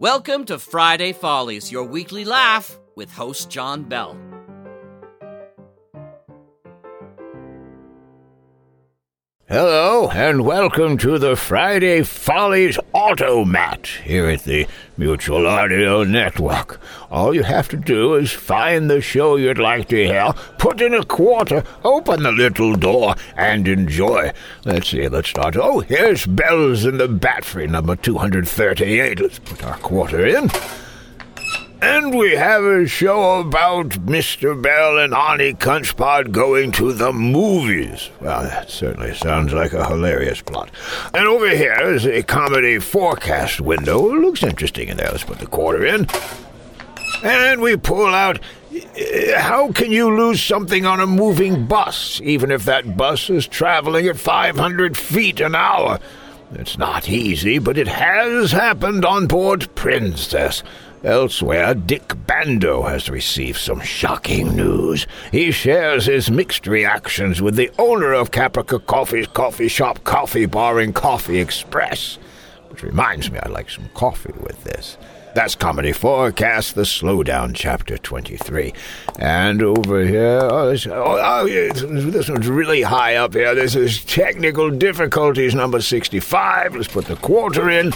Welcome to Friday Follies, your weekly laugh with host John Bell. Hello, and welcome to the Friday Follies Automat here at the Mutual Audio Network. All you have to do is find the show you'd like to hear, put in a quarter, open the little door, and enjoy. Let's see, let's start. Oh, here's Bells in the Batfry, number 238. Let's put our quarter in. And we have a show about Mr. Bell and Ani Kunchpod going to the movies. Well, that certainly sounds like a hilarious plot. And over here is a Comedy4Cast window. It looks interesting in there. Let's put the quarter in. And we pull out uh, how can you lose something on a moving bus, even if that bus is traveling at 500 feet an hour? It's not easy, but it has happened on board Princess. Elsewhere, Dick Bando has received some shocking news. He shares his mixed reactions with the owner of Caprica Coffee's coffee shop, Coffee Bar, and Coffee Express. Which reminds me, I'd like some coffee with this. That's Comedy4Cast, the Slowdown, Chapter 23. And over here, oh, this, oh, oh, this one's really high up here. This is Technical Difficulties, number 65. Let's put the quarter in.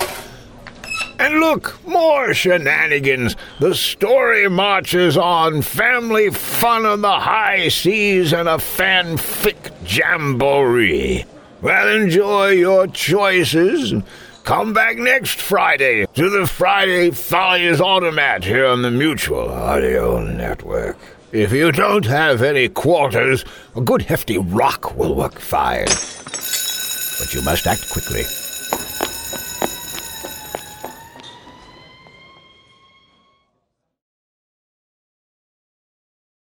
And look, more shenanigans. The story marches on. Family fun on the high seas and a fanfic jamboree. Well, enjoy your choices. Come back next Friday to the Friday Follies Automat here on the Mutual Audio Network. If you don't have any quarters, a good hefty rock will work fine. But you must act quickly.